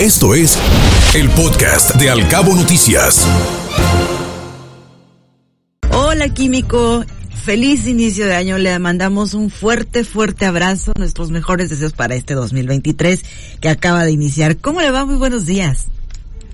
Esto es el podcast de Alcabo Noticias. Hola químico, feliz inicio de año. Le mandamos un fuerte, fuerte abrazo, nuestros mejores deseos para este 2023 que acaba de iniciar. ¿Cómo le va? Muy buenos días.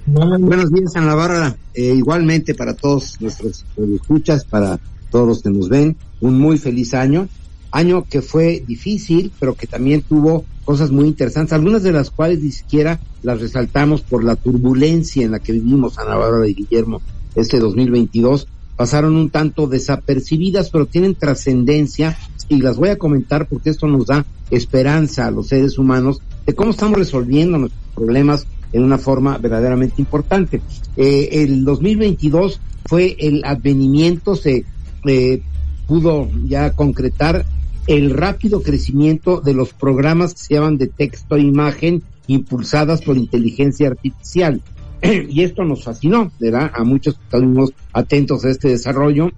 Buenos días, Ana Bárbara. Eh, igualmente para todos nuestros escuchas, para todos los que nos ven, un muy feliz año. Año que fue difícil, pero que también tuvo cosas muy interesantes, algunas de las cuales ni siquiera las resaltamos por la turbulencia en la que vivimos, Ana Bárbara y Guillermo, este 2022, pasaron un tanto desapercibidas, pero tienen trascendencia y las voy a comentar porque esto nos da esperanza a los seres humanos de cómo estamos resolviendo nuestros problemas en una forma verdaderamente importante. Eh, el 2022 fue el advenimiento, se eh, pudo ya concretar el rápido crecimiento de los programas que se llaman de texto e imagen impulsadas por inteligencia artificial. y esto nos fascinó, ¿verdad? A muchos que estuvimos atentos a este desarrollo,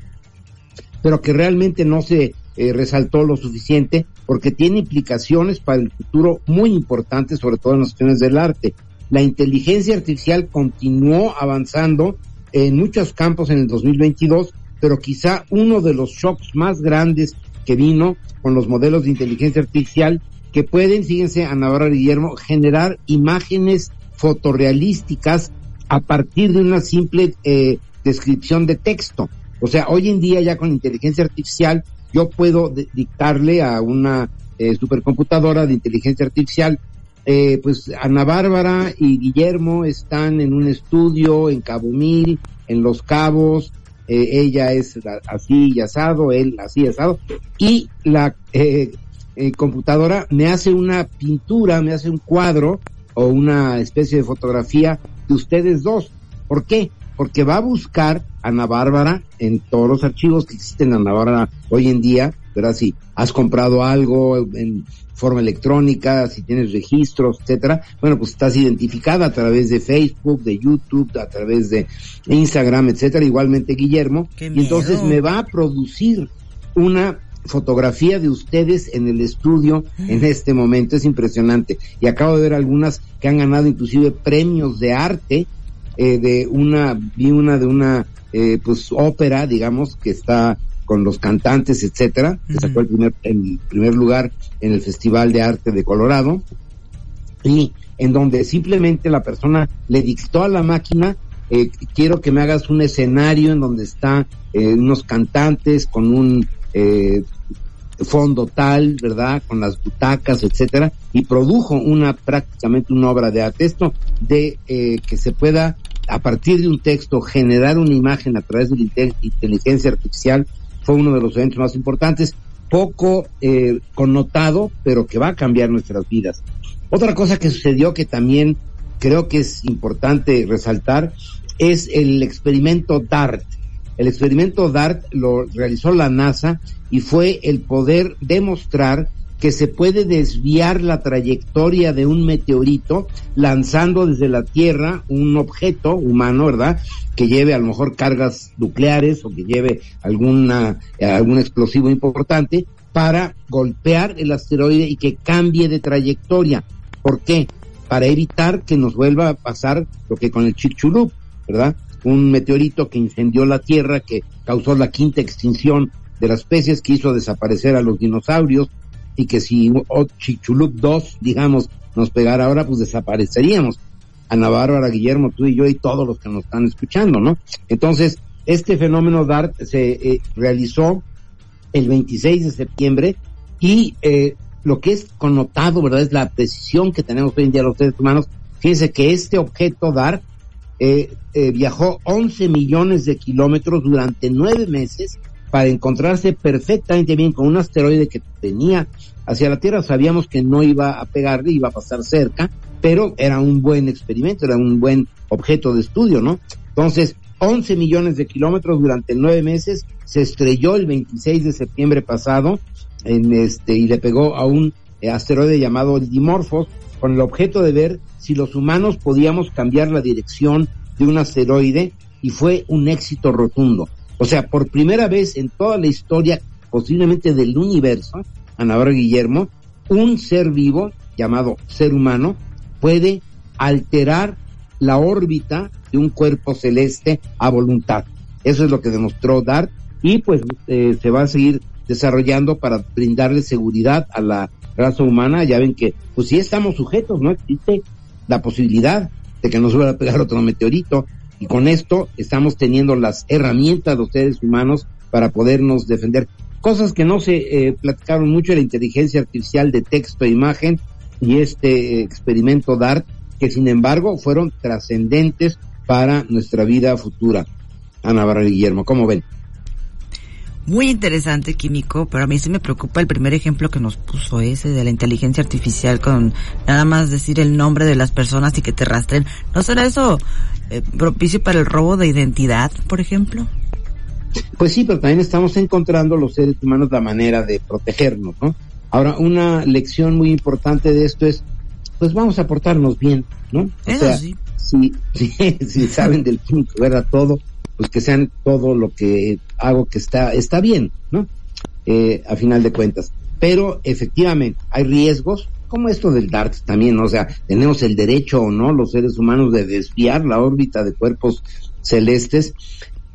pero que realmente no se eh, resaltó lo suficiente porque tiene implicaciones para el futuro muy importantes, sobre todo en las cuestiones del arte. La inteligencia artificial continuó avanzando en muchos campos en el 2022, pero quizá uno de los shocks más grandes que vino con los modelos de inteligencia artificial que pueden, fíjense, Ana Bárbara Guillermo, generar imágenes fotorrealísticas a partir de una simple eh, descripción de texto. O sea, hoy en día ya con inteligencia artificial yo puedo dictarle a una eh, supercomputadora de inteligencia artificial, eh, pues Ana Bárbara y Guillermo están en un estudio en Cabo Mil, en Los Cabos, eh, ella es así y asado, él así y asado, y la eh, eh, computadora me hace una pintura, me hace un cuadro o una especie de fotografía de ustedes dos. ¿Por qué? Porque va a buscar a Ana Bárbara en todos los archivos que existen en Ana Bárbara hoy en día, ¿verdad? Si has comprado algo en forma electrónica, si tienes registros, etcétera, bueno, pues estás identificada a través de Facebook, de YouTube, a través de Instagram, etcétera, igualmente Guillermo, y entonces me va a producir una fotografía de ustedes en el estudio en mm. este momento, es impresionante. Y acabo de ver algunas que han ganado inclusive premios de arte, eh, de una, vi una de una, eh, pues ópera, digamos, que está con los cantantes, etcétera, que sacó el primer, en primer lugar en el Festival de Arte de Colorado, y en donde simplemente la persona le dictó a la máquina, eh, quiero que me hagas un escenario en donde está eh, unos cantantes con un eh, fondo tal, ¿verdad? Con las butacas, etcétera, y produjo una prácticamente una obra de arte. Esto de eh, que se pueda a partir de un texto generar una imagen a través de la inteligencia artificial fue uno de los eventos más importantes, poco eh, connotado, pero que va a cambiar nuestras vidas. Otra cosa que sucedió que también creo que es importante resaltar es el experimento DART. El experimento DART lo realizó la NASA y fue el poder demostrar que se puede desviar la trayectoria de un meteorito lanzando desde la Tierra un objeto humano, ¿verdad? Que lleve a lo mejor cargas nucleares o que lleve alguna, algún explosivo importante para golpear el asteroide y que cambie de trayectoria. ¿Por qué? Para evitar que nos vuelva a pasar lo que con el Chicxulub, ¿verdad? Un meteorito que incendió la Tierra, que causó la quinta extinción de las especies, que hizo desaparecer a los dinosaurios, y que si Chichulup 2, digamos, nos pegara ahora, pues desapareceríamos. Ana Bárbara, Guillermo, tú y yo y todos los que nos están escuchando, ¿no? Entonces, este fenómeno DART se eh, realizó el 26 de septiembre y eh, lo que es connotado, ¿verdad? Es la precisión que tenemos hoy en día los seres humanos. Fíjense que este objeto DART eh, viajó 11 millones de kilómetros durante nueve meses para encontrarse perfectamente bien con un asteroide que tenía hacia la Tierra. Sabíamos que no iba a pegarle, iba a pasar cerca, pero era un buen experimento, era un buen objeto de estudio, ¿no? Entonces, 11 millones de kilómetros durante nueve meses, se estrelló el 26 de septiembre pasado en este y le pegó a un eh, asteroide llamado Dimorphos con el objeto de ver si los humanos podíamos cambiar la dirección de un asteroide y fue un éxito rotundo. O sea, por primera vez en toda la historia, posiblemente del universo, Ana Bárbara Guillermo, un ser vivo llamado ser humano puede alterar la órbita de un cuerpo celeste a voluntad. Eso es lo que demostró DART y pues eh, se va a seguir desarrollando para brindarle seguridad a la raza humana. Ya ven que, pues sí estamos sujetos, ¿no? Existe la posibilidad de que nos vuelva a pegar otro meteorito y con esto estamos teniendo las herramientas los seres humanos para podernos defender. Cosas que no se eh, platicaron mucho, la inteligencia artificial de texto e imagen y este eh, experimento DART, que sin embargo fueron trascendentes para nuestra vida futura. Ana Barra Guillermo, ¿cómo ven? Muy interesante, Químico, pero a mí sí me preocupa el primer ejemplo que nos puso ese de la inteligencia artificial con nada más decir el nombre de las personas y que te rastren. ¿No será eso eh, propicio para el robo de identidad, por ejemplo? Pues sí, pero también estamos encontrando los seres humanos la manera de protegernos, ¿no? Ahora, una lección muy importante de esto es, pues vamos a portarnos bien, ¿no? O sea, sí. Si, si, saben del químico, ¿verdad? Todo, pues que sean todo lo que hago que está, está bien, ¿no? Eh, a final de cuentas. Pero efectivamente hay riesgos, como esto del DART también, ¿no? o sea, tenemos el derecho o no los seres humanos de desviar la órbita de cuerpos celestes.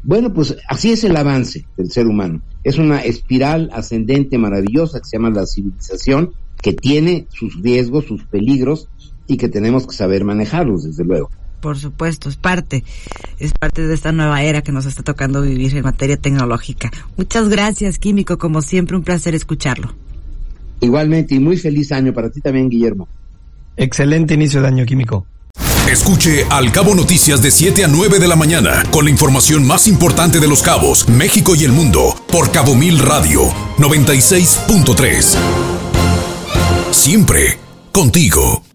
Bueno, pues así es el avance del ser humano. Es una espiral ascendente maravillosa que se llama la civilización, que tiene sus riesgos, sus peligros y que tenemos que saber manejarlos, desde luego. Por supuesto, es parte, es parte de esta nueva era que nos está tocando vivir en materia tecnológica. Muchas gracias, Químico, como siempre un placer escucharlo. Igualmente y muy feliz año para ti también, Guillermo. Excelente inicio de año, Químico. Escuche Al Cabo Noticias de 7 a 9 de la mañana con la información más importante de los cabos, México y el mundo por Cabo Mil Radio 96.3. Siempre contigo.